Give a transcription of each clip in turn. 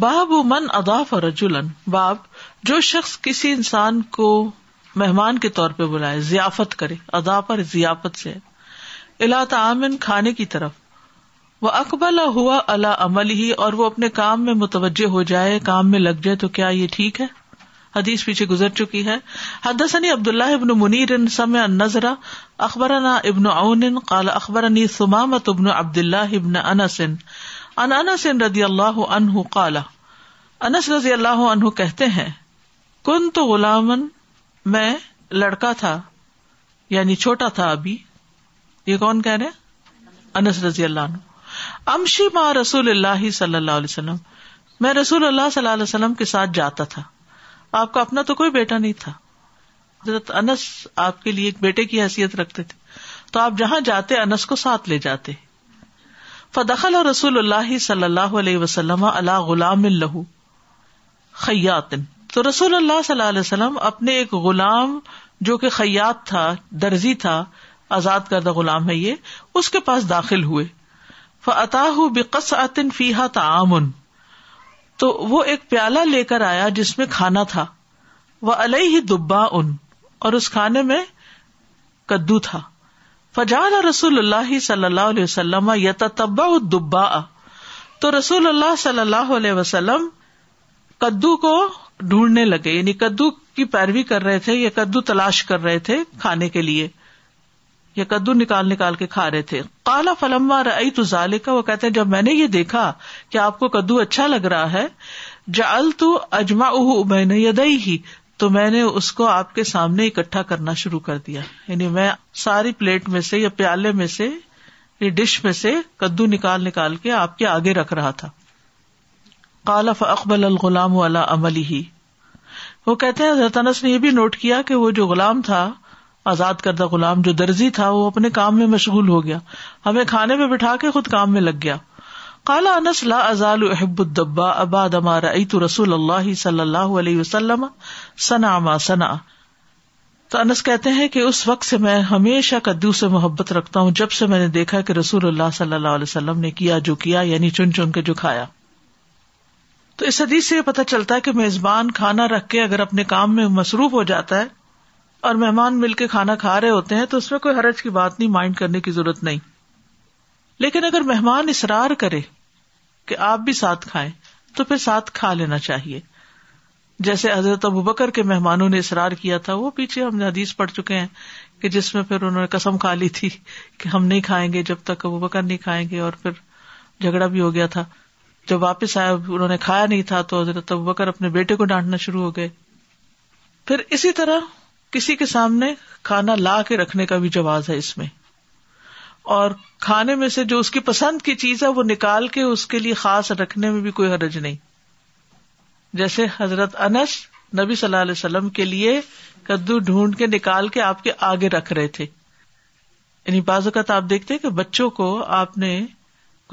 باب و من اداف اور باب جو شخص کسی انسان کو مہمان کے طور پہ بلائے ضیافت کرے ادا پر ضیافت سے الا تعامن کھانے کی طرف وہ اقبال ہوا اللہ عمل ہی اور وہ اپنے کام میں متوجہ ہو جائے کام میں لگ جائے تو کیا یہ ٹھیک ہے حدیث پیچھے گزر چکی ہے حدثنی عبداللہ ابن منیر نذرا اخبر ابن اون قال اخبر ابن عبداللہ ابن انسن ان انس رضی اللہ عنہ کالا انس رضی اللہ عنہ کہتے ہیں کن تو غلامن میں لڑکا تھا یعنی چھوٹا تھا ابھی یہ کون کہہ رہے انس رضی اللہ عنہ امشی ماں رسول اللہ صلی اللہ علیہ وسلم میں رسول اللہ صلی اللہ علیہ وسلم کے ساتھ جاتا تھا آپ کا اپنا تو کوئی بیٹا نہیں تھا حضرت انس آپ کے لیے ایک بیٹے کی حیثیت رکھتے تھے تو آپ جہاں جاتے انس کو ساتھ لے جاتے فدخل رسول اللہ صلی اللہ علیہ وسلم غلام اللہ خیات تو رسول اللہ صلی اللہ علیہ وسلم اپنے ایک غلام جو کہ خیات تھا درزی تھا آزاد کردہ غلام ہے یہ اس کے پاس داخل ہوئے فطاح بکسن فیحا تام تو وہ ایک پیالہ لے کر آیا جس میں کھانا تھا وہ اللہ دبا ان اور اس کھانے میں کدو تھا فجال رسول اللہ صلی اللہ علیہ وسلم یتبا دبا تو رسول اللہ صلی اللہ علیہ وسلم کدو کو ڈھونڈنے لگے یعنی کدو کی پیروی کر رہے تھے یا کدو تلاش کر رہے تھے کھانے کے لیے یا کدو نکال نکال کے کھا رہے تھے کالا فلم کا وہ کہتے جب میں نے یہ دیکھا کہ آپ کو کدو اچھا لگ رہا ہے جا ال اجما ہی تو میں نے اس کو آپ کے سامنے اکٹھا کرنا شروع کر دیا یعنی میں ساری پلیٹ میں سے یا پیالے میں سے یا ڈش میں سے کدو نکال نکال کے آپ کے آگے رکھ رہا تھا کالف اقبال الغلام والا عملی ہی وہ کہتے ہیں حضرت انس نے یہ بھی نوٹ کیا کہ وہ جو غلام تھا آزاد کردہ غلام جو درزی تھا وہ اپنے کام میں مشغول ہو گیا ہمیں کھانے میں بٹھا کے خود کام میں لگ گیا کالا انس لا ازال احب اباد البا ابادی رسول اللہ صلی اللہ علیہ وسلم ما تو انس کہتے ہیں کہ اس وقت سے میں ہمیشہ کدو سے محبت رکھتا ہوں جب سے میں نے دیکھا کہ رسول اللہ صلی اللہ علیہ وسلم نے کیا جو کیا یعنی چن چن کے جو کھایا تو اس حدیث سے یہ پتہ چلتا ہے کہ میزبان کھانا رکھ کے اگر اپنے کام میں مصروف ہو جاتا ہے اور مہمان مل کے کھانا کھا رہے ہوتے ہیں تو اس میں کوئی حرج کی بات نہیں مائنڈ کرنے کی ضرورت نہیں لیکن اگر مہمان اصرار کرے کہ آپ بھی ساتھ کھائیں تو پھر ساتھ کھا لینا چاہیے جیسے حضرت ابو بکر کے مہمانوں نے اصرار کیا تھا وہ پیچھے ہم نے حدیث پڑ چکے ہیں کہ جس میں پھر انہوں نے قسم کھا لی تھی کہ ہم نہیں کھائیں گے جب تک ابو بکر نہیں کھائیں گے اور پھر جھگڑا بھی ہو گیا تھا جب واپس آیا انہوں نے کھایا نہیں تھا تو حضرت ابو بکر اپنے بیٹے کو ڈانٹنا شروع ہو گئے پھر اسی طرح کسی کے سامنے کھانا لا کے رکھنے کا بھی جواز ہے اس میں اور کھانے میں سے جو اس کی پسند کی چیز ہے وہ نکال کے اس کے لیے خاص رکھنے میں بھی کوئی حرج نہیں جیسے حضرت انس نبی صلی اللہ علیہ وسلم کے لیے کدو ڈھونڈ کے نکال کے آپ کے آگے رکھ رہے تھے یعنی بعض اوقات آپ دیکھتے کہ بچوں کو آپ نے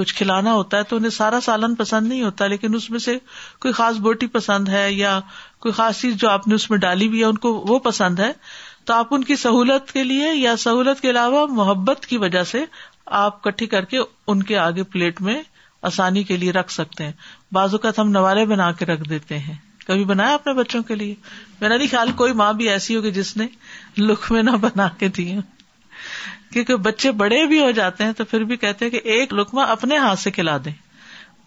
کچھ کھلانا ہوتا ہے تو انہیں سارا سالن پسند نہیں ہوتا لیکن اس میں سے کوئی خاص بوٹی پسند ہے یا کوئی خاص چیز جو آپ نے اس میں ڈالی ہوئی ہے ان کو وہ پسند ہے تو آپ ان کی سہولت کے لیے یا سہولت کے علاوہ محبت کی وجہ سے آپ کٹھی کر کے ان کے آگے پلیٹ میں آسانی کے لیے رکھ سکتے ہیں بازو کا ہم نوالے بنا کے رکھ دیتے ہیں کبھی بنایا اپنے بچوں کے لیے میرا نہیں خیال کوئی ماں بھی ایسی ہوگی جس نے لکھ میں نہ بنا کے دیے کیونکہ بچے بڑے بھی ہو جاتے ہیں تو پھر بھی کہتے ہیں کہ ایک لکما اپنے ہاتھ سے کھلا دیں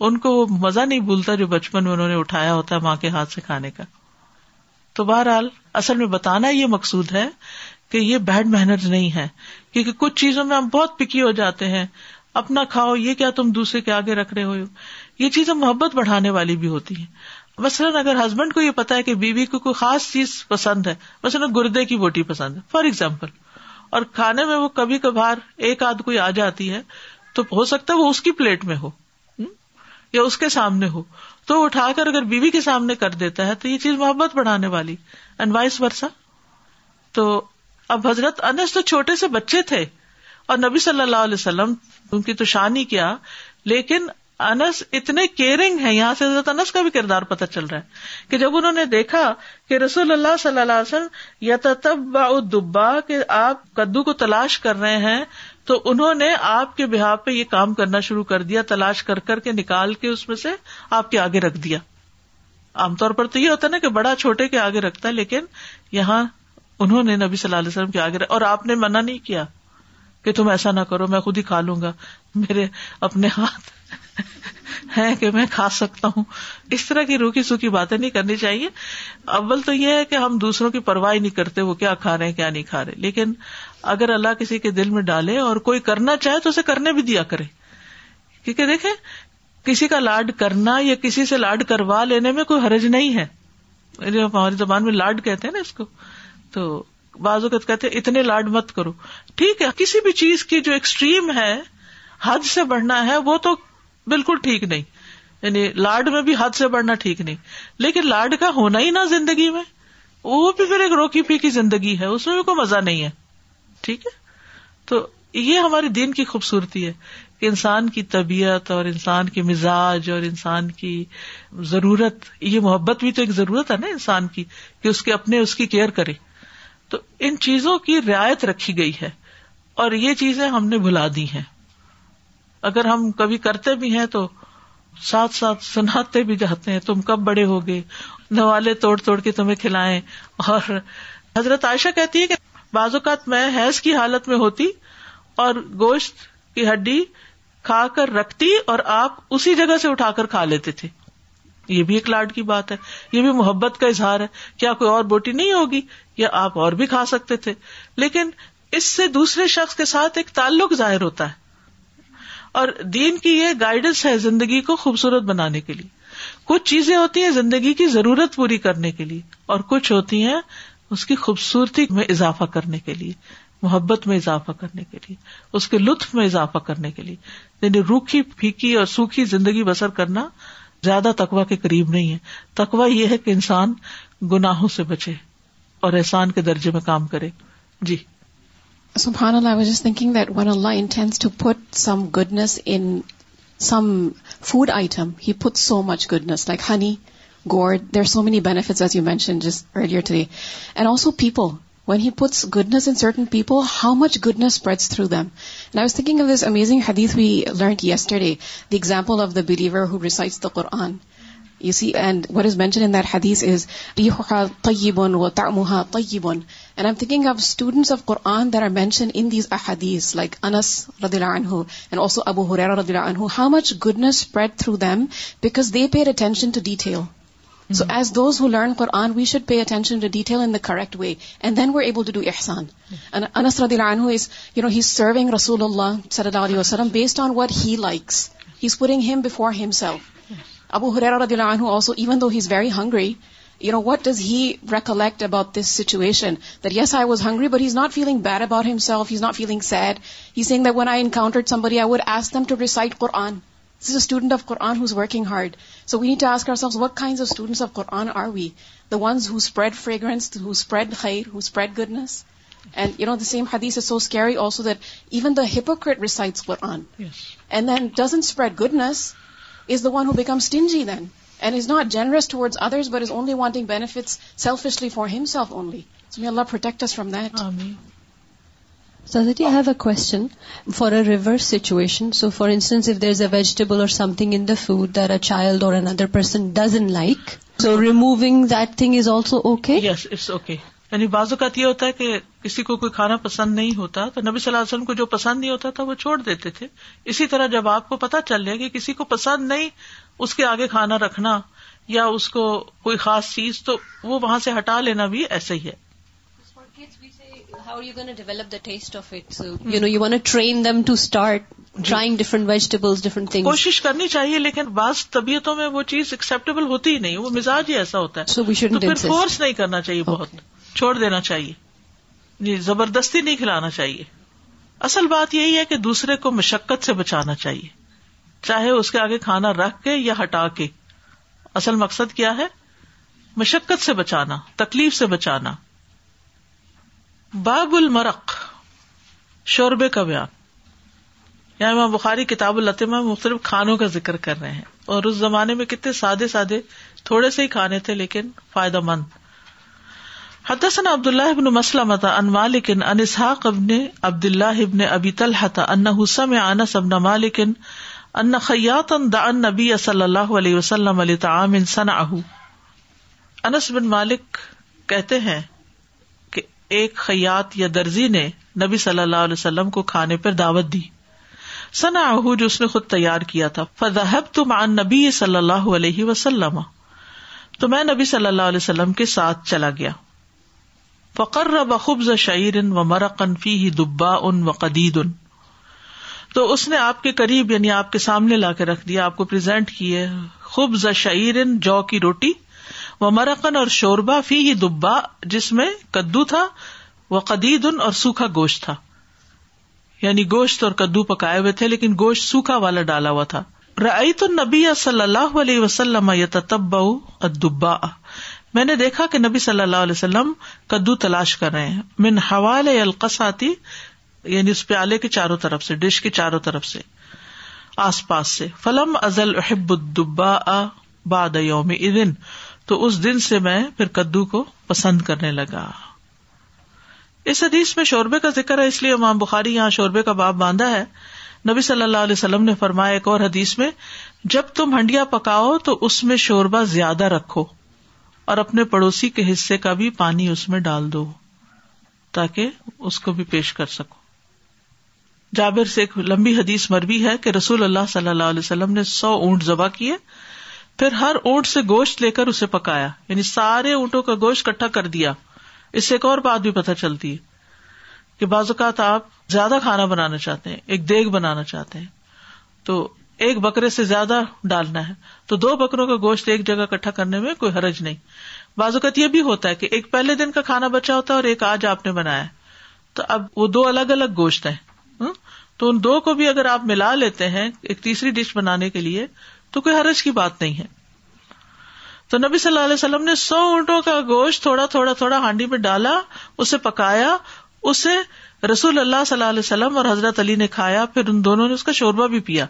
ان کو وہ مزہ نہیں بھولتا جو بچپن میں انہوں نے اٹھایا ہوتا ہے ماں کے ہاتھ سے کھانے کا تو بہرحال اصل میں بتانا یہ مقصود ہے کہ یہ بیڈ محنت نہیں ہے کیونکہ کچھ چیزوں میں ہم بہت پکی ہو جاتے ہیں اپنا کھاؤ یہ کیا تم دوسرے کے آگے رکھ رہے ہو یہ چیزیں محبت بڑھانے والی بھی ہوتی ہیں مثلاً اگر ہسبینڈ کو یہ پتا ہے کہ بیوی کو کوئی خاص چیز پسند ہے مثلاً گردے کی بوٹی پسند ہے فار ایگزامپل اور کھانے میں وہ کبھی کبھار ایک آدھ کوئی آ جاتی ہے تو ہو سکتا ہے وہ اس کی پلیٹ میں ہو یا اس کے سامنے ہو تو اٹھا کر اگر بیوی کے سامنے کر دیتا ہے تو یہ چیز محبت بڑھانے والی اینڈ وائس ورسا تو اب حضرت انس تو چھوٹے سے بچے تھے اور نبی صلی اللہ علیہ وسلم ان کی تو شان ہی کیا لیکن انس اتنے کیئرنگ ہے یہاں سے حضرت انس کا بھی کردار پتہ چل رہا ہے کہ جب انہوں نے دیکھا کہ رسول اللہ صلی اللہ وسلم یا تب با دبا کہ آپ کدو کو تلاش کر رہے ہیں تو انہوں نے آپ کے بہا پہ یہ کام کرنا شروع کر دیا تلاش کر کر کے نکال کے اس میں سے آپ کے آگے رکھ دیا عام طور پر تو یہ ہوتا نا کہ بڑا چھوٹے کے آگے رکھتا ہے لیکن یہاں انہوں نے نبی صلی اللہ علیہ وسلم کے آگے اور آپ نے منع نہیں کیا کہ تم ایسا نہ کرو میں خود ہی کھا لوں گا میرے اپنے ہاتھ ہے کہ میں کھا سکتا ہوں اس طرح کی روکی سوکھی باتیں نہیں کرنی چاہیے اول تو یہ ہے کہ ہم دوسروں کی پرواہ نہیں کرتے وہ کیا کھا رہے ہیں کیا نہیں کھا رہے لیکن اگر اللہ کسی کے دل میں ڈالے اور کوئی کرنا چاہے تو اسے کرنے بھی دیا کرے کیونکہ دیکھیں کسی کا لاڈ کرنا یا کسی سے لاڈ کروا لینے میں کوئی حرج نہیں ہے ہماری زبان میں لاڈ کہتے ہیں نا اس کو تو بازو کہتے اتنے لاڈ مت کرو ٹھیک ہے کسی بھی چیز کی جو ایکسٹریم ہے حد سے بڑھنا ہے وہ تو بالکل ٹھیک نہیں یعنی لاڈ میں بھی حد سے بڑھنا ٹھیک نہیں لیکن لاڈ کا ہونا ہی نہ زندگی میں وہ بھی پھر ایک روکی پی کی زندگی ہے اس میں بھی کوئی مزہ نہیں ہے ٹھیک ہے تو یہ ہمارے دین کی خوبصورتی ہے کہ انسان کی طبیعت اور انسان کے مزاج اور انسان کی ضرورت یہ محبت بھی تو ایک ضرورت ہے نا انسان کی کہ اس کے اپنے اس کی کیئر کرے تو ان چیزوں کی رعایت رکھی گئی ہے اور یہ چیزیں ہم نے بھلا دی ہیں اگر ہم کبھی کرتے بھی ہیں تو ساتھ ساتھ سناتے بھی جاتے ہیں تم کب بڑے ہوگے نوالے توڑ توڑ کے تمہیں کھلائیں اور حضرت عائشہ کہتی ہے کہ بعض اوقات میں حیض کی حالت میں ہوتی اور گوشت کی ہڈی کھا کر رکھتی اور آپ اسی جگہ سے اٹھا کر کھا لیتے تھے یہ بھی ایک لاڈ کی بات ہے یہ بھی محبت کا اظہار ہے کیا کوئی اور بوٹی نہیں ہوگی یا آپ اور بھی کھا سکتے تھے لیکن اس سے دوسرے شخص کے ساتھ ایک تعلق ظاہر ہوتا ہے اور دین کی یہ گائیڈنس ہے زندگی کو خوبصورت بنانے کے لیے کچھ چیزیں ہوتی ہیں زندگی کی ضرورت پوری کرنے کے لیے اور کچھ ہوتی ہیں اس کی خوبصورتی میں اضافہ کرنے کے لیے محبت میں اضافہ کرنے کے لیے اس کے لطف میں اضافہ کرنے کے لیے یعنی روکھی پھیکی اور سوکھی زندگی بسر کرنا زیادہ تقوا کے قریب نہیں ہے تقوا یہ ہے کہ انسان گناہوں سے بچے اور احسان کے درجے میں کام کرے جی سبحان اللہ اللہ was thinking that one intends to put some goodness in some food item he put so much goodness like honey God there so many as you mention just earlier and also people when he puts goodness in certain people how much goodness spreads through them and I was thinking of this amazing hadith we learned yesterday the example of the believer who recites the Quran you see and what is mentioned in that hadith is Rhea طیبن و تعمہا طیبن and I am thinking of students of Quran there are mentioned in these احادیث like انس رد اللہ عنہ and also ابو ہریرہ رد اللہ عنہ how much goodness spread through them because they pay attention to detail so as those who learn Quran we should pay attention to detail in the correct way and then we're able to do Ehsan Anas رضی اللہ عنہ is you know he serving رسول اللہ صلی اللہ علیہ وسلم based on what he likes he is pouring him before him self Abu Hurairah رضی اللہ عنہ also even though he is very hungry you know what does he recollect about this situation that yes I was hungry but he is not feeling bad about him self he is not feeling sad he saying that one I encountered somebody I would ask them to recite Quran this is student of Quran who is working hard so we need ask are some what of students of Quran are we the ones who spread fragrance spread خیر spread spread goodness and you know the same hadith carry also that even the hypocrite recites Quran and then doesn't spread goodness is the one who becomes stingy then and is not generous towards others but is only wanting bets selfishly for himself only so may Allah protect us from that sir G have a question for a reverse situation so for instance if there is a vegetable or something in the food there a child or another person doesn't like so removing that thing is also okay yes it's okay یعنی بعض اوقات یہ ہوتا ہے کہ کسی کو کوئی کھانا پسند نہیں ہوتا تو نبی صلی اللہ علیہ وسلم کو جو پسند نہیں ہوتا تھا وہ چھوڑ دیتے تھے اسی طرح جب آپ کو پتا چل جائے کہ کسی کو پسند نہیں اس کے آگے کھانا رکھنا یا اس کو کوئی خاص چیز تو وہ وہاں سے ہٹا لینا بھی ایسا ہی ہے how you you you gonna develop the taste of it no train them to start trying different different vegetable thing کوشش کرنی چاہیے لیکن بعض طبیعتوں میں وہ چیز ایکسپٹیبل ہوتی ہی نہیں وہ مزاج ہی ایسا ہوتا ہے فورس نہیں کرنا چاہیے بہت چھوڑ دینا چاہیے جی زبردستی نہیں کھلانا چاہیے اصل بات یہی ہے کہ دوسرے کو مشقت سے بچانا چاہیے چاہے اس کے آگے کھانا رکھ کے یا ہٹا کے اصل مقصد کیا ہے مشقت سے بچانا تکلیف سے بچانا باب المرق شوربے کا بیان یعنی بخاری کتاب الطمہ مختلف کھانوں کا ذکر کر رہے ہیں اور اس زمانے میں کتنے سادے سادے تھوڑے سے ہی کھانے تھے لیکن فائدہ مند عبد مندا مسلح ان مالکن اسحاق ابن عبد اللہ ابی تھا ان حسم انس مالکن ان خیات صلی اللہ علیہ وسلم انس بن مالک کہتے ہیں ایک خیات یا درزی نے نبی صلی اللہ علیہ وسلم کو کھانے پر دعوت دی سنا جو اس نے خود تیار کیا تھا فضحب تو مان نبی صلی اللہ علیہ وسلم تو میں نبی صلی اللہ علیہ وسلم کے ساتھ چلا گیا فقر بخب ان و مر قنفی ہی دبا ان و قدید ان تو اس نے آپ کے قریب یعنی آپ کے سامنے لا کے رکھ دیا آپ کو پرزینٹ کیے خوب ز شعیر روٹی وہ مرکن اور شوربا فی ہی دبا جس میں کدو تھا وہ ان اور سوکھا گوشت تھا یعنی گوشت اور کدو پکائے ہوئے تھے لیکن گوشت سوکھا والا ڈالا ہوا تھا رعیت النبی صلی اللہ علیہ وسلم میں نے دیکھا کہ نبی صلی اللہ علیہ وسلم کدو تلاش کر رہے ہیں من حوال القس آتی یعنی اس پیالے کے چاروں طرف سے ڈش کے چاروں طرف سے آس پاس سے فلم ازل احب الدبا باد یوم ادن تو اس دن سے میں پھر کدو کو پسند کرنے لگا اس حدیث میں شوربے کا ذکر ہے اس لیے امام بخاری یہاں شوربے کا باپ باندھا ہے نبی صلی اللہ علیہ وسلم نے فرمایا ایک اور حدیث میں جب تم ہنڈیا پکاؤ تو اس میں شوربا زیادہ رکھو اور اپنے پڑوسی کے حصے کا بھی پانی اس میں ڈال دو تاکہ اس کو بھی پیش کر سکو جابر سے ایک لمبی حدیث مربی ہے کہ رسول اللہ صلی اللہ علیہ وسلم نے سو اونٹ ذبح کیے پھر ہر اونٹ سے گوشت لے کر اسے پکایا یعنی سارے اونٹوں کا گوشت کٹھا کر دیا اس سے ایک اور بات بھی پتہ چلتی ہے کہ بعض اوقات آپ زیادہ کھانا بنانا چاہتے ہیں ایک دیگ بنانا چاہتے ہیں تو ایک بکرے سے زیادہ ڈالنا ہے تو دو بکروں کا گوشت ایک جگہ کٹھا کرنے میں کوئی حرج نہیں بعض اوقات یہ بھی ہوتا ہے کہ ایک پہلے دن کا کھانا بچا ہوتا ہے اور ایک آج آپ نے بنایا تو اب وہ دو الگ الگ گوشت ہیں تو ان دو کو بھی اگر آپ ملا لیتے ہیں ایک تیسری ڈش بنانے کے لیے تو کوئی حرج کی بات نہیں ہے تو نبی صلی اللہ علیہ وسلم نے سو اونٹوں کا گوشت تھوڑا تھوڑا تھوڑا ہانڈی میں ڈالا اسے پکایا اسے رسول اللہ صلی اللہ علیہ وسلم اور حضرت علی نے کھایا پھر ان دونوں نے اس کا شوربا بھی پیا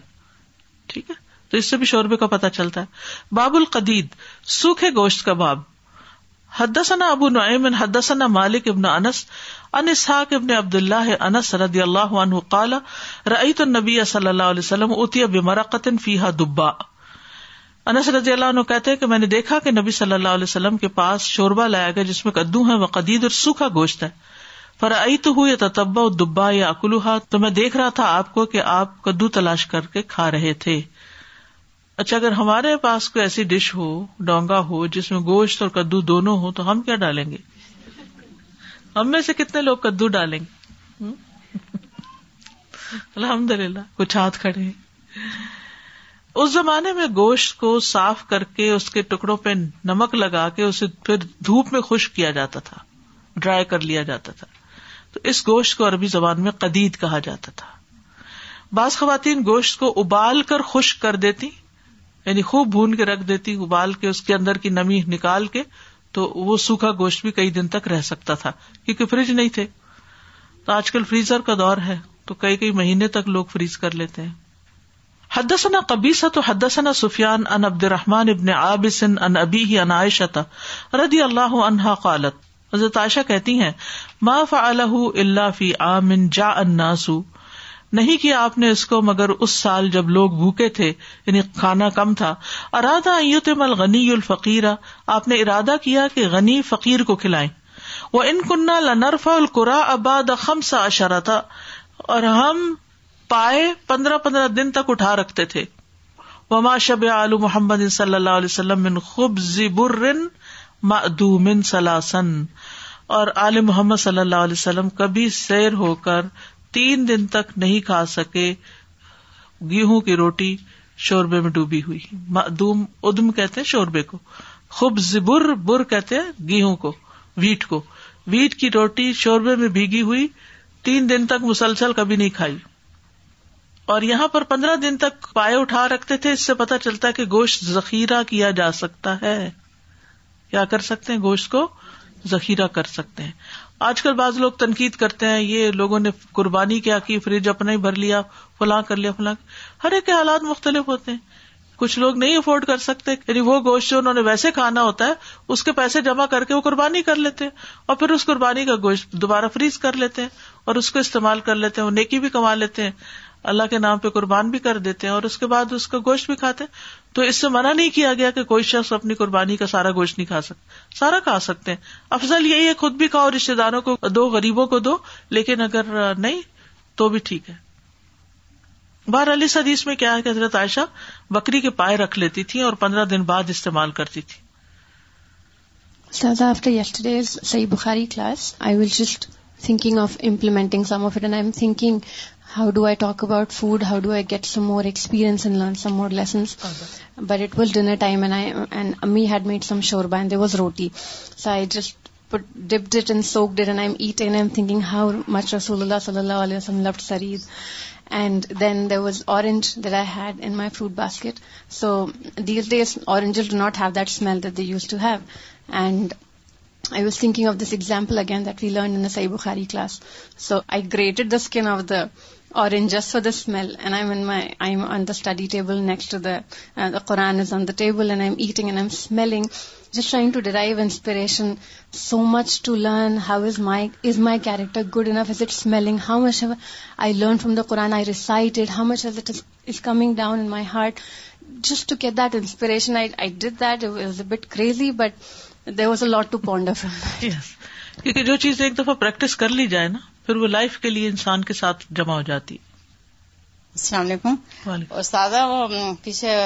ٹھیک ہے تو اس سے بھی شوربے کا پتا چلتا ہے باب القدید سوکھے گوشت کا باب حدسنا ابو نعیم حدثنا مالک ابن انس اسحاق ابن عبد اللہ انس رضی اللہ عنہ قال رأیت النبی صلی اللہ علیہ وسلم اتیا مرا قطن دبا انس رضی اللہ عنہ کہتے کہ میں نے دیکھا کہ نبی صلی اللہ علیہ وسلم کے پاس شوربہ لایا گیا جس میں کدو ہے وہ قدید اور سوکھا گوشت ہے پر ای تو ہوں یا تتبا دبا یا اکلوہا تو میں دیکھ رہا تھا آپ کو کہ آپ کدو تلاش کر کے کھا رہے تھے اچھا اگر ہمارے پاس کوئی ایسی ڈش ہو ڈونگا ہو جس میں گوشت اور کدو دونوں ہو تو ہم کیا ڈالیں گے ہم میں سے کتنے لوگ کدو ڈالیں گے الحمد للہ کچھ ہاتھ کھڑے اس زمانے میں گوشت کو صاف کر کے اس کے ٹکڑوں پہ نمک لگا کے اسے پھر دھوپ میں خشک کیا جاتا تھا ڈرائی کر لیا جاتا تھا تو اس گوشت کو عربی زبان میں قدید کہا جاتا تھا بعض خواتین گوشت کو ابال کر خشک کر دیتی یعنی خوب بھون کے رکھ دیتی ابال کے اس کے اندر کی نمی نکال کے تو وہ سوکھا گوشت بھی کئی دن تک رہ سکتا تھا کیونکہ فریج نہیں تھے تو آج کل فریزر کا دور ہے تو کئی کئی مہینے تک لوگ فریز کر لیتے حد ثنا قبیسا تو حدسنا سفیان ان عبد الرحمان ابن ان ابی رضی اللہ قالت حضرت عائشہ کہتی ہیں ما فعلہ اللہ فی عام جا ان نہیں کیا آپ نے اس کو مگر اس سال جب لوگ بھوکے تھے یعنی کھانا کم تھا ارادہ غنی الفقیر آپ نے ارادہ کیا کہ غنی فقیر کو کھلائیں وہ ان کنہ القرا تھا اور ہم پائے پندرہ پندرہ دن تک اٹھا رکھتے تھے وما شب عل محمد صلی اللہ علیہ وسلم خوب ضبر ما سلاسن اور آل محمد صلی اللہ علیہ وسلم کبھی سیر ہو کر تین دن تک نہیں کھا سکے گیہوں کی روٹی شوربے میں ڈوبی ہوئی ادم کہتے شوربے کو خوب زبر بر کہتے ہیں گیہوں کو ویٹ کو ویٹ کی روٹی شوربے میں بھیگی ہوئی تین دن تک مسلسل کبھی نہیں کھائی اور یہاں پر پندرہ دن تک پائے اٹھا رکھتے تھے اس سے پتا چلتا کہ گوشت ذخیرہ کیا جا سکتا ہے کیا کر سکتے ہیں گوشت کو ذخیرہ کر سکتے ہیں آج کل بعض لوگ تنقید کرتے ہیں یہ لوگوں نے قربانی کیا کی فریج اپنا ہی بھر لیا فلاں کر لیا فلاں ہر ایک کے حالات مختلف ہوتے ہیں کچھ لوگ نہیں افورڈ کر سکتے یعنی وہ گوشت جو انہوں نے ویسے کھانا ہوتا ہے اس کے پیسے جمع کر کے وہ قربانی کر لیتے ہیں اور پھر اس قربانی کا گوشت دوبارہ فریز کر لیتے ہیں اور اس کو استعمال کر لیتے ہیں وہ نیکی بھی کما لیتے ہیں اللہ کے نام پہ قربان بھی کر دیتے ہیں اور اس کے بعد اس کا گوشت بھی کھاتے ہیں تو اس سے منع نہیں کیا گیا کہ کوئی شخص اپنی قربانی کا سارا گوشت نہیں کھا سکتا سارا کھا سکتے ہیں افضل یہی ہے خود بھی کھاؤ رشتے داروں کو دو غریبوں کو دو لیکن اگر نہیں تو بھی ٹھیک ہے بہر علی حدیث میں کیا ہے کہ حضرت عائشہ بکری کے پائے رکھ لیتی تھی اور پندرہ دن بعد استعمال کرتی تھی آفٹر صحیح Bukhari class I will just thinking of implementing I am thinking how do I talk about food how do I get some more experience some more lessons but was dinner they was roti so I just and soaked it and I am eat an I رسول اللہ صلی اللہ علیہ series and then smile that or use to have and I was thinking of this example again that we learned in the Sahih Bukhari class. So I grated the skin of the orange just for the smell, and I'm on the study table next to uh, the Quran is on the table, and I'm eating and I'm smelling, just trying to derive inspiration. So much to learn. How is my character good enough? Is it smelling? How much have I learned from the Quran? I recited. How much of it is coming down in my heart? Just to get that inspiration, I did that. It was a bit crazy, but they was a lot to pound yes کیونکہ جو چیز ایک دفعہ practice کر لی جائے نا پھر وہ لائف کے لیے انسان کے ساتھ جمع ہو جاتی السلام علیکم استاذہ وہ پیچھے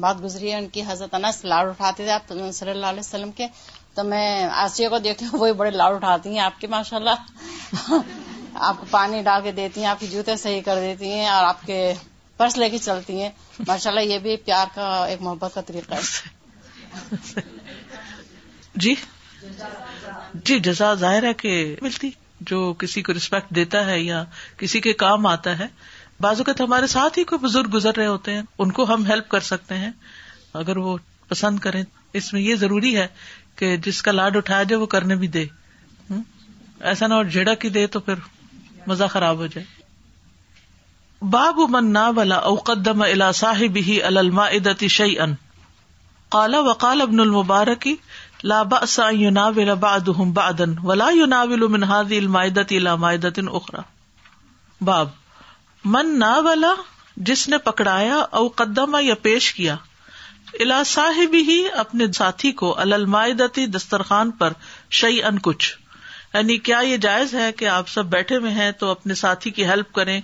بات گزری ہے ان کی حضرت انس لاڈ اٹھاتے تھے آپ صلی اللہ علیہ وسلم کے تو میں آسیہ کو دیکھتی ہوں وہی بڑے لاڈ اٹھاتی ہیں آپ کے ماشاء اللہ آپ کو پانی ڈال کے دیتی ہیں آپ کے جوتے صحیح کر دیتی ہیں اور آپ کے پرس لے کے چلتی ہیں ماشاء اللہ یہ بھی پیار کا ایک محبت کا طریقہ ہے جی جی جزا ظاہر ہے کہ ملتی جو کسی کو ریسپیکٹ دیتا ہے یا کسی کے کام آتا ہے بعض اوقات ہمارے ساتھ ہی کوئی بزرگ گزر رہے ہوتے ہیں ان کو ہم ہیلپ کر سکتے ہیں اگر وہ پسند کریں اس میں یہ ضروری ہے کہ جس کا لاڈ اٹھایا جائے وہ کرنے بھی دے ایسا نہ اور جڑا کی دے تو پھر مزہ خراب ہو جائے باب من ناولا اوقدم الا صاحب ہی الما شعی ان کالا وقال ابن المبارکی ولا باب من ناولا جس نے پکڑایا او قدم یا پیش کیا الا صاحب ہی اپنے ساتھی کو المائدتی دسترخوان پر شعی ان کچھ یعنی کیا یہ جائز ہے کہ آپ سب بیٹھے ہوئے ہیں تو اپنے ساتھی کی ہیلپ کرے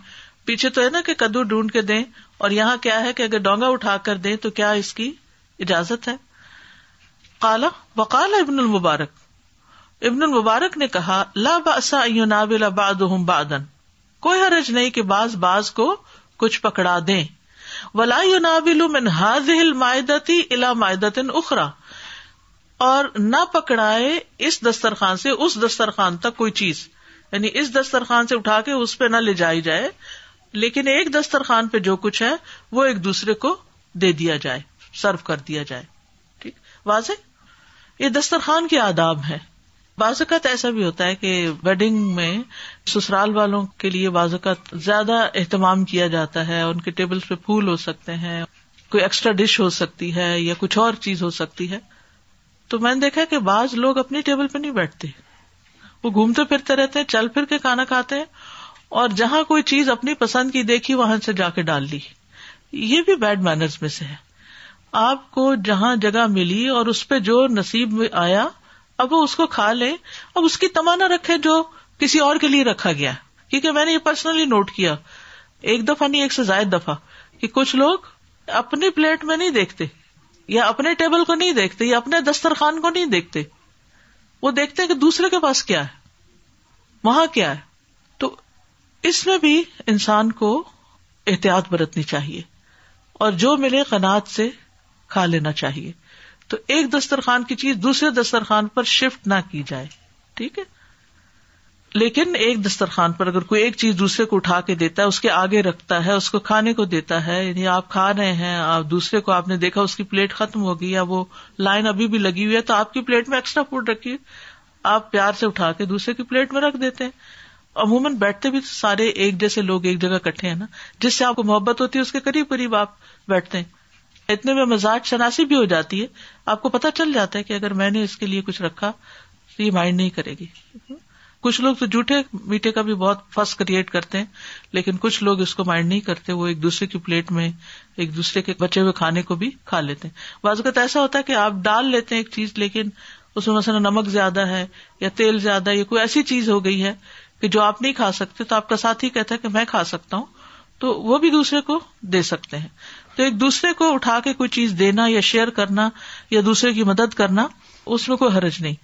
پیچھے تو ہے نا کہ کدو ڈونڈ کے دیں اور یہاں کیا ہے کہ اگر ڈونگا اٹھا کر دیں تو کیا اس کی اجازت ہے کالا وقال ابن المبارک ابن المبارک نے کہا لا باسا بلا بادن کوئی حرج نہیں کہ باز باز کو کچھ پکڑا دے مائدتی الا مائدت اخرا اور نہ پکڑائے اس دسترخوان سے اس دسترخوان تک کوئی چیز یعنی اس دسترخوان سے اٹھا کے اس پہ نہ لے جائی جائے لیکن ایک دسترخوان پہ جو کچھ ہے وہ ایک دوسرے کو دے دیا جائے سرو کر دیا جائے ٹھیک واضح یہ دسترخوان کے آداب ہے بعض اوقات ایسا بھی ہوتا ہے کہ ویڈنگ میں سسرال والوں کے لیے بعض اوقات زیادہ اہتمام کیا جاتا ہے ان کے ٹیبل پہ پھول ہو سکتے ہیں کوئی ایکسٹرا ڈش ہو سکتی ہے یا کچھ اور چیز ہو سکتی ہے تو میں نے دیکھا کہ بعض لوگ اپنی ٹیبل پہ نہیں بیٹھتے وہ گھومتے پھرتے رہتے ہیں چل پھر کے کھانا کھاتے ہیں اور جہاں کوئی چیز اپنی پسند کی دیکھی وہاں سے جا کے ڈال لی یہ بھی بیڈ مینرز میں سے ہے آپ کو جہاں جگہ ملی اور اس پہ جو نصیب آیا اب وہ اس کو کھا لے اب اس کی تمنا رکھے جو کسی اور کے لیے رکھا گیا کیونکہ میں نے یہ پرسنلی نوٹ کیا ایک دفعہ نہیں ایک سے زائد دفعہ کہ کچھ لوگ اپنی پلیٹ میں نہیں دیکھتے یا اپنے ٹیبل کو نہیں دیکھتے یا اپنے دسترخوان کو نہیں دیکھتے وہ دیکھتے ہیں کہ دوسرے کے پاس کیا ہے وہاں کیا ہے تو اس میں بھی انسان کو احتیاط برتنی چاہیے اور جو ملے قناط سے کھا لینا چاہیے تو ایک دسترخوان کی چیز دوسرے دسترخوان پر شفٹ نہ کی جائے ٹھیک ہے لیکن ایک دسترخوان پر اگر کوئی ایک چیز دوسرے کو اٹھا کے دیتا ہے اس کے آگے رکھتا ہے اس کو کھانے کو دیتا ہے یعنی آپ کھا رہے ہیں آپ دوسرے کو آپ نے دیکھا اس کی پلیٹ ختم ہو گئی یا وہ لائن ابھی بھی لگی ہوئی ہے تو آپ کی پلیٹ میں ایکسٹرا فوڈ رکھیے آپ پیار سے اٹھا کے دوسرے کی پلیٹ میں رکھ دیتے ہیں عموماً بیٹھتے بھی سارے ایک جیسے لوگ ایک جگہ کٹھے ہیں نا جس سے آپ کو محبت ہوتی ہے اس کے قریب قریب آپ بیٹھتے ہیں اتنے میں مزاج شناسی بھی ہو جاتی ہے آپ کو پتا چل جاتا ہے کہ اگر میں نے اس کے لیے کچھ رکھا تو یہ مائنڈ نہیں کرے گی کچھ لوگ تو جھوٹے میٹھے کا بھی بہت فس کریٹ کرتے ہیں لیکن کچھ لوگ اس کو مائنڈ نہیں کرتے وہ ایک دوسرے کی پلیٹ میں ایک دوسرے کے بچے ہوئے کھانے کو بھی کھا لیتے ہیں بعض اوقات ایسا ہوتا ہے کہ آپ ڈال لیتے ہیں ایک چیز لیکن اس میں مثلاً نمک زیادہ ہے یا تیل زیادہ ہے یا کوئی ایسی چیز ہو گئی ہے کہ جو آپ نہیں کھا سکتے تو آپ کا ساتھ ہی کہتا ہے کہ میں کھا سکتا ہوں تو وہ بھی دوسرے کو دے سکتے ہیں تو ایک دوسرے کو اٹھا کے کوئی چیز دینا یا شیئر کرنا یا دوسرے کی مدد کرنا اس میں کوئی حرج نہیں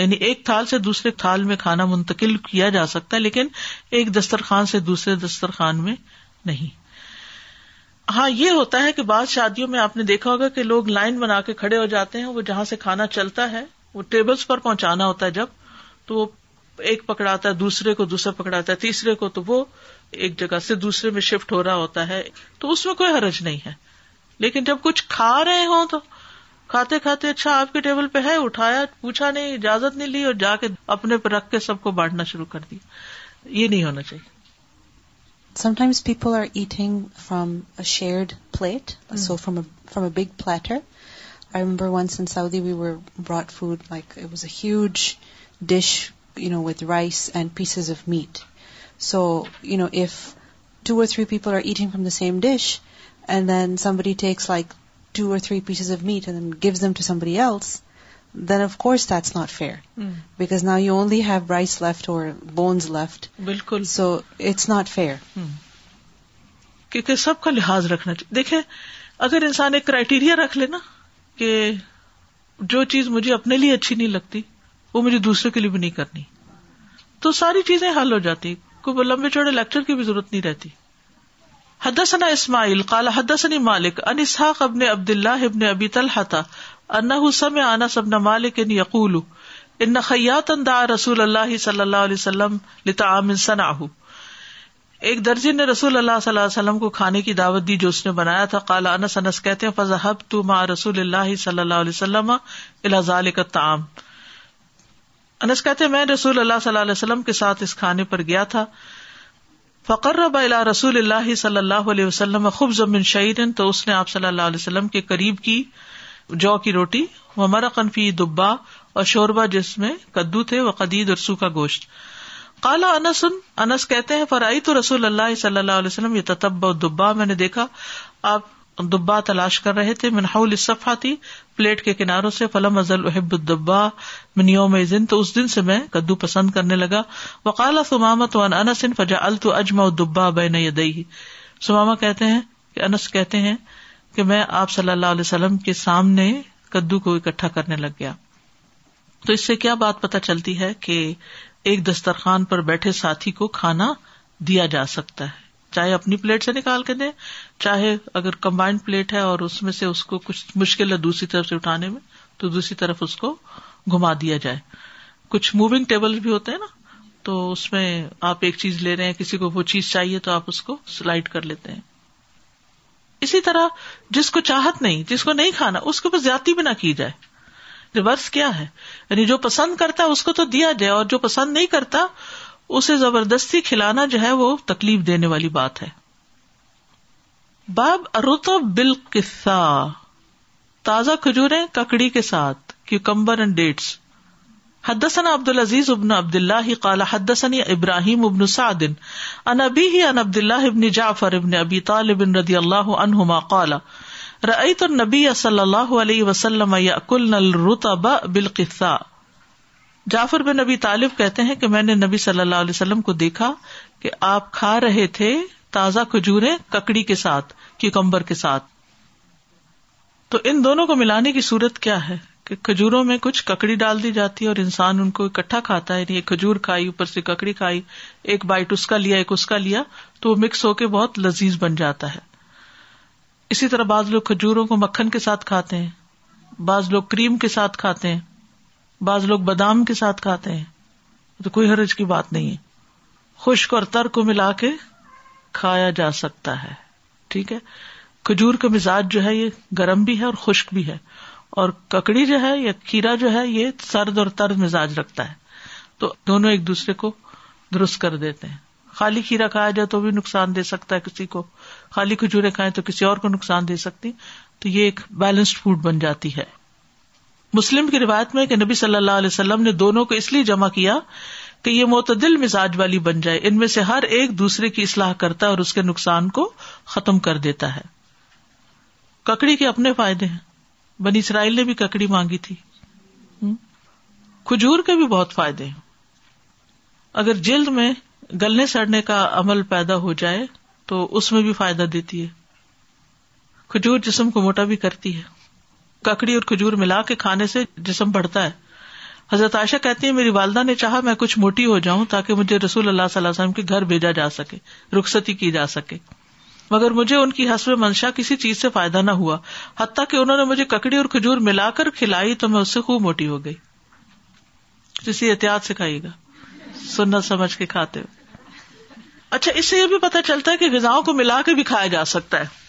یعنی ایک تھال سے دوسرے تھال میں کھانا منتقل کیا جا سکتا ہے لیکن ایک دسترخوان سے دوسرے دسترخوان میں نہیں ہاں یہ ہوتا ہے کہ بعض شادیوں میں آپ نے دیکھا ہوگا کہ لوگ لائن بنا کے کھڑے ہو جاتے ہیں وہ جہاں سے کھانا چلتا ہے وہ ٹیبلز پر پہنچانا ہوتا ہے جب تو وہ ایک پکڑاتا ہے دوسرے کو دوسرا پکڑاتا ہے تیسرے کو تو وہ ایک جگہ سے دوسرے میں شفٹ ہو رہا ہوتا ہے تو اس میں کوئی حرج نہیں ہے لیکن جب کچھ کھا رہے ہوں تو کھاتے کھاتے اچھا آپ کے ٹیبل پہ ہے اٹھایا پوچھا نہیں اجازت نہیں لی اور جا کے اپنے پہ رکھ کے سب کو بانٹنا شروع کر دیا یہ نہیں ہونا چاہیے times people are eating from shared plate so from from a big platter I remember once in Saudi we were brought food like was a huge dish you know with rice and pieces of meat so you know if two or three people are eating from the same dish and then somebody takes like two or three pieces of meat and gives them to somebody else then of course that's not fair because you only have left or bones left بالکل so it's not fair کیونکہ سب کا لحاظ رکھنا چاہیے دیکھے اگر انسان ایک کرائیٹیریا رکھ لینا کہ جو چیز مجھے اپنے لیے اچھی نہیں لگتی وہ مجھے دوسرے کے لیے بھی نہیں کرنی تو ساری چیزیں حل ہو جاتی کو لمبے چوڑے لیکچر کی بھی ضرورت نہیں رہتی حدثنا اسماعیل قال حدثني مالک ان اسحاق ابن عبد الله ابن ابي طلحه انه سمع انس بن مالك يقول ان خیاطا دعا رسول اللہ صلی اللہ علیہ وسلم لطعام صنعه ایک درجی نے رسول اللہ صلی اللہ علیہ وسلم کو کھانے کی دعوت دی جو اس نے بنایا تھا قال انس انس کہتے ہیں فذهبت مع رسول اللہ صلی اللہ علیہ وسلم الى ذلك الطعام انس کہتے میں رسول اللہ صلی اللہ علیہ وسلم کے ساتھ اس کھانے پر گیا تھا فقر رب اللہ رسول اللہ صلی اللہ علیہ وسلم شعید خوب ضمن نے آپ صلی اللہ علیہ وسلم کے قریب کی جو کی روٹی و قنفی دبا اور شوربا جس میں کدو تھے وہ قدید اور سوکھا گوشت کالا انس کہتے ہیں فرائی تو رسول اللہ صلی اللہ علیہ وسلم یہ تتبا دبا میں نے دیکھا آپ دبا تلاش کر رہے تھے منحول صفحہ تھی پلیٹ کے کناروں سے فلم ازل احب الدبا منی دن تو اس دن سے میں کدو پسند کرنے لگا وقال سمام تو ان انس فجا الت کہتے الدبا کہ انس کہتے ہیں کہ میں آپ صلی اللہ علیہ وسلم کے سامنے کدو کو اکٹھا کرنے لگ گیا تو اس سے کیا بات پتہ چلتی ہے کہ ایک دسترخوان پر بیٹھے ساتھی کو کھانا دیا جا سکتا ہے چاہے اپنی پلیٹ سے نکال کے دیں چاہے اگر کمبائنڈ پلیٹ ہے اور اس میں سے اس کو کچھ مشکل ہے دوسری طرف سے اٹھانے میں تو دوسری طرف اس کو گھما دیا جائے کچھ موونگ ٹیبل بھی ہوتے ہیں نا تو اس میں آپ ایک چیز لے رہے ہیں کسی کو وہ چیز چاہیے تو آپ اس کو سلائڈ کر لیتے ہیں اسی طرح جس کو چاہت نہیں جس کو نہیں کھانا اس کے اوپر زیادتی بھی نہ کی جائے ریورس کیا ہے یعنی جو پسند کرتا ہے اس کو تو دیا جائے اور جو پسند نہیں کرتا اسے زبردستی کھلانا جو ہے وہ تکلیف دینے والی بات ہے باب ارتب بال قصہ تازہ کھجوریں ککڑی کے ساتھ کیوکمبر اینڈ ڈیٹس حدثنا عبد العزیز ابن عبد اللہ قال حدثني ابراہیم ابن سعد ان ابيه عن عبد الله ابن جعفر ابن ابي طالب رضي الله عنهما قال رأيت النبي صلى الله عليه وسلم يأكلن الرطب بالقثاء جعفر بن نبی طالب کہتے ہیں کہ میں نے نبی صلی اللہ علیہ وسلم کو دیکھا کہ آپ کھا رہے تھے تازہ کھجورے ککڑی کے ساتھ کے ساتھ تو ان دونوں کو ملانے کی صورت کیا ہے کہ کھجوروں میں کچھ ککڑی ڈال دی جاتی ہے اور انسان ان کو اکٹھا کھاتا ہے یعنی کھجور کھائی اوپر سے ککڑی کھائی ایک بائٹ اس کا لیا ایک اس کا لیا تو وہ مکس ہو کے بہت لذیذ بن جاتا ہے اسی طرح بعض لوگ کھجوروں کو مکھن کے ساتھ کھاتے ہیں بعض لوگ کریم کے ساتھ کھاتے ہیں بعض لوگ بادام کے ساتھ کھاتے ہیں تو کوئی حرج کی بات نہیں ہے خشک اور تر کو ملا کے کھایا جا سکتا ہے ٹھیک ہے کھجور کا مزاج جو ہے یہ گرم بھی ہے اور خشک بھی ہے اور ککڑی جو ہے یا کھیرا جو ہے یہ سرد اور تر مزاج رکھتا ہے تو دونوں ایک دوسرے کو درست کر دیتے ہیں خالی کھیرا کھایا جائے تو بھی نقصان دے سکتا ہے کسی کو خالی کھجورے کھائیں تو کسی اور کو نقصان دے سکتی تو یہ ایک بیلنسڈ فوڈ بن جاتی ہے مسلم کی روایت میں کہ نبی صلی اللہ علیہ وسلم نے دونوں کو اس لیے جمع کیا کہ یہ معتدل مزاج والی بن جائے ان میں سے ہر ایک دوسرے کی اصلاح کرتا ہے اور اس کے نقصان کو ختم کر دیتا ہے ککڑی کے اپنے فائدے ہیں بنی اسرائیل نے بھی ککڑی مانگی تھی کھجور کے بھی بہت فائدے ہیں اگر جلد میں گلنے سڑنے کا عمل پیدا ہو جائے تو اس میں بھی فائدہ دیتی ہے کھجور جسم کو موٹا بھی کرتی ہے ککڑی اور کھجور ملا کے کھانے سے جسم بڑھتا ہے حضرت عائشہ کہتی ہیں میری والدہ نے چاہا میں کچھ موٹی ہو جاؤں تاکہ مجھے رسول اللہ صلی اللہ علیہ وسلم کے گھر بھیجا جا سکے رخصتی کی جا سکے مگر مجھے ان کی حسب منشا کسی چیز سے فائدہ نہ ہوا حتیٰ کہ انہوں نے مجھے ککڑی اور کھجور ملا کر کھلائی تو میں اس سے خوب موٹی ہو گئی کسی احتیاط سے کھائیے گا سننا سمجھ کے کھاتے ہو اچھا اس سے یہ بھی پتا چلتا ہے کہ غذا کو ملا کے بھی کھایا جا سکتا ہے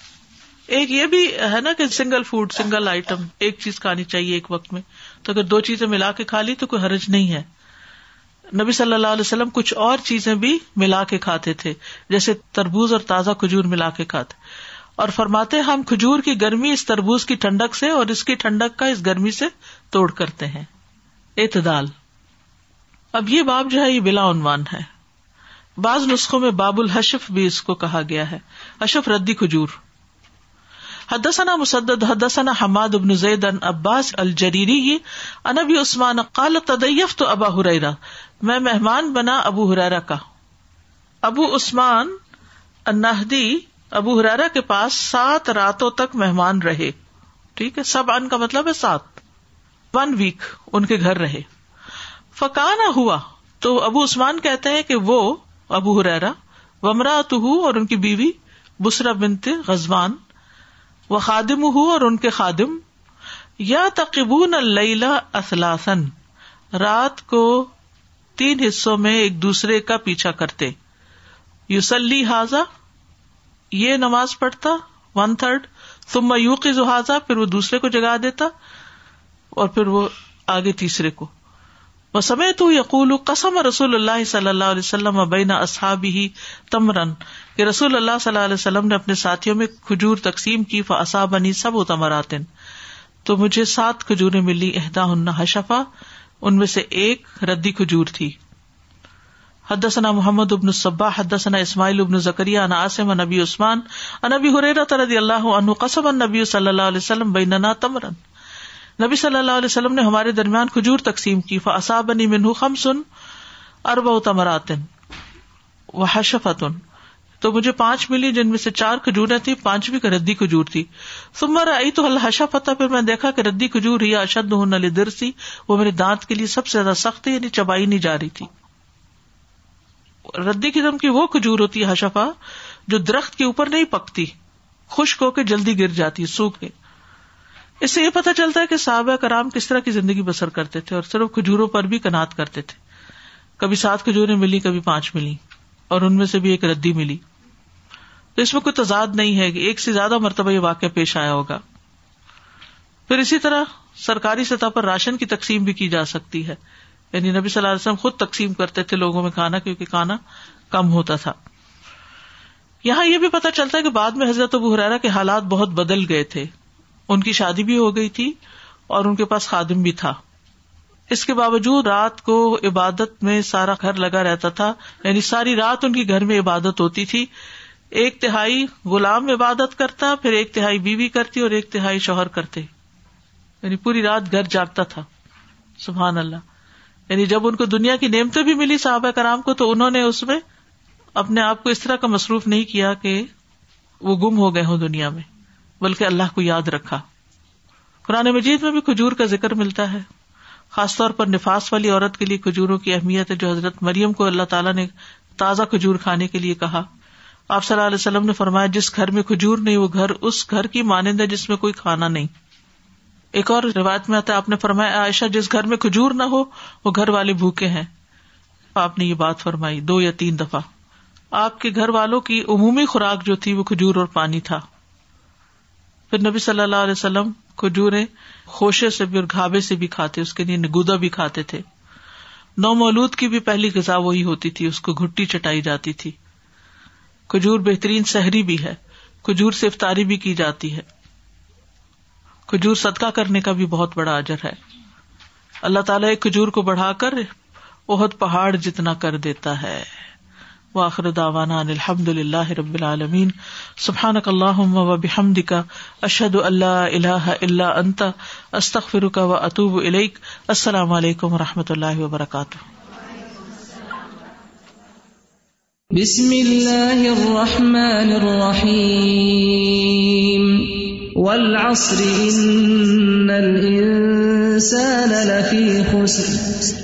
ایک یہ بھی ہے نا کہ سنگل فوڈ سنگل آئٹم ایک چیز کھانی چاہیے ایک وقت میں تو اگر دو چیزیں ملا کے کھا لی تو کوئی حرج نہیں ہے نبی صلی اللہ علیہ وسلم کچھ اور چیزیں بھی ملا کے کھاتے تھے جیسے تربوز اور تازہ کھجور ملا کے کھاتے اور فرماتے ہم کھجور کی گرمی اس تربوز کی ٹھنڈک سے اور اس کی ٹھنڈک کا اس گرمی سے توڑ کرتے ہیں اعتدال اب یہ باب جو ہے یہ بلا عنوان ہے بعض نسخوں میں باب الحشف بھی اس کو کہا گیا ہے اشف ردی کھجور حدثنا مسدد حدثنا حماد ابن زید ان عباس الجری انبیانہ میں مہمان بنا ابو ہریرا کا ابو عثمان ابو ہریرا کے پاس سات راتوں تک مہمان رہے ٹھیک ہے سب ان کا مطلب ہے سات ون ویک ان کے گھر رہے فکا نہ ہوا تو ابو عثمان کہتے ہیں کہ وہ ابو ہریرا ومرا تو اور ان کی بیوی بسرا بنتے غزوان وہ خادم ہو اور ان کے خادم یا تقبون اللہ اصلاحسن رات کو تین حصوں میں ایک دوسرے کا پیچھا کرتے یوسلی حاضا یہ نماز پڑھتا ون تھرڈ تم کی زحاظہ پھر وہ دوسرے کو جگا دیتا اور پھر وہ آگے تیسرے کو وہ سمے تو یقول قسم رسول اللہ صلی اللہ علیہ وسلم اصحاب ہی تمرن کہ رسول اللہ صلی اللہ علیہ وسلم نے اپنے ساتھیوں میں کھجور تقسیم کیسہ بنی سب و تمراتن تو مجھے سات کھجوریں ملی عہدہ حشفا ان میں سے ایک ردی کھجور تھی حدثنا محمد ابن الصبا حدثنا اسماعیل ابن ذکری عن البی عثمانبی رضی اللہ عن قسم نبی صلی اللہ علیہ وسلم بیننا تمرن نبی صلی اللہ علیہ وسلم نے ہمارے درمیان کھجور تقسیم کی منہ ارب و تمراتن حشفتن تو مجھے پانچ ملی جن میں سے چار کھجوریں تھیں پانچویں ردی کھجور تھی آئی تو پھر میں دیکھا کہ ردی کھجور ہی اشد علی در سی وہ میرے دانت کے لیے سب سے زیادہ سخت یعنی چبائی نہیں جا رہی تھی ردی قدم کی وہ کھجور ہوتی ہے حشفا جو درخت کے اوپر نہیں پکتی خشک ہو کے جلدی گر جاتی کے اس سے یہ پتا چلتا ہے کہ صحابہ کرام کس طرح کی زندگی بسر کرتے تھے اور صرف کھجوروں پر بھی کنات کرتے تھے کبھی سات کھجوریں ملی کبھی پانچ ملی اور ان میں سے بھی ایک ردی ملی تو اس میں کوئی تضاد نہیں ہے کہ ایک سے زیادہ مرتبہ یہ واقعہ پیش آیا ہوگا پھر اسی طرح سرکاری سطح پر راشن کی تقسیم بھی کی جا سکتی ہے یعنی نبی صلی اللہ علیہ وسلم خود تقسیم کرتے تھے لوگوں میں کھانا کیونکہ کھانا کم ہوتا تھا یہاں یہ بھی پتا چلتا ہے کہ بعد میں حضرت ابو حرارا کے حالات بہت بدل گئے تھے ان کی شادی بھی ہو گئی تھی اور ان کے پاس خادم بھی تھا اس کے باوجود رات کو عبادت میں سارا گھر لگا رہتا تھا یعنی ساری رات ان کی گھر میں عبادت ہوتی تھی ایک تہائی غلام عبادت کرتا پھر ایک تہائی بیوی کرتی اور ایک تہائی شوہر کرتے یعنی پوری رات گھر جاگتا تھا سبحان اللہ یعنی جب ان کو دنیا کی نعمتیں بھی ملی صحابہ کرام کو تو انہوں نے اس میں اپنے آپ کو اس طرح کا مصروف نہیں کیا کہ وہ گم ہو گئے ہوں دنیا میں بلکہ اللہ کو یاد رکھا قرآن مجید میں بھی کھجور کا ذکر ملتا ہے خاص طور پر نفاس والی عورت کے لیے کھجوروں کی اہمیت ہے جو حضرت مریم کو اللہ تعالیٰ نے تازہ کھجور کھانے کے لیے کہا آپ صلی اللہ علیہ وسلم نے فرمایا جس گھر میں کھجور نہیں وہ گھر اس گھر کی مانند ہے جس میں کوئی کھانا نہیں ایک اور روایت میں آتا ہے آپ نے فرمایا عائشہ جس گھر میں کھجور نہ ہو وہ گھر والے بھوکے ہیں آپ نے یہ بات فرمائی دو یا تین دفعہ آپ کے گھر والوں کی عمومی خوراک جو تھی وہ کھجور اور پانی تھا پھر نبی صلی اللہ علیہ وسلم کجور خوشے سے بھی اور گھابے سے بھی کھاتے اس کے لیے نگودا بھی کھاتے تھے نو مولود کی بھی پہلی غذا وہی ہوتی تھی اس کو گھٹی چٹائی جاتی تھی کھجور بہترین سحری بھی ہے کھجور سے افطاری بھی کی جاتی ہے کھجور صدقہ کرنے کا بھی بہت بڑا اجر ہے اللہ تعالیٰ کھجور کو بڑھا کر بہت پہاڑ جتنا کر دیتا ہے وآخر دعوانا ان الحمد للہ رب العالمین سبحانک اللہم المین سبحان اشد اللہ الا انت استغفرک و اتوب الیک السلام علیکم و رحمۃ اللہ وبرکاتہ بسم اللہ الرحمن الرحیم والعصر ان الانسان لفی خسر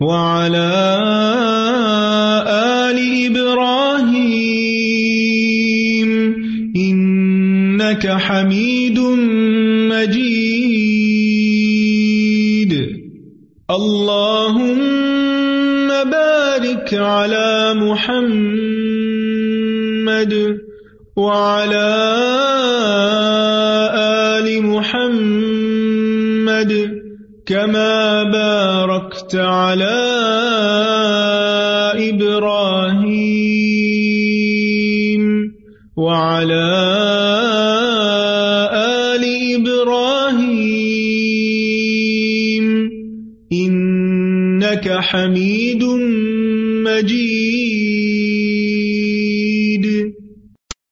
وعلى آل إبراهيم إنك حميد مجيد اللهم بارك على محمد وعلى آل محمد كما باركت على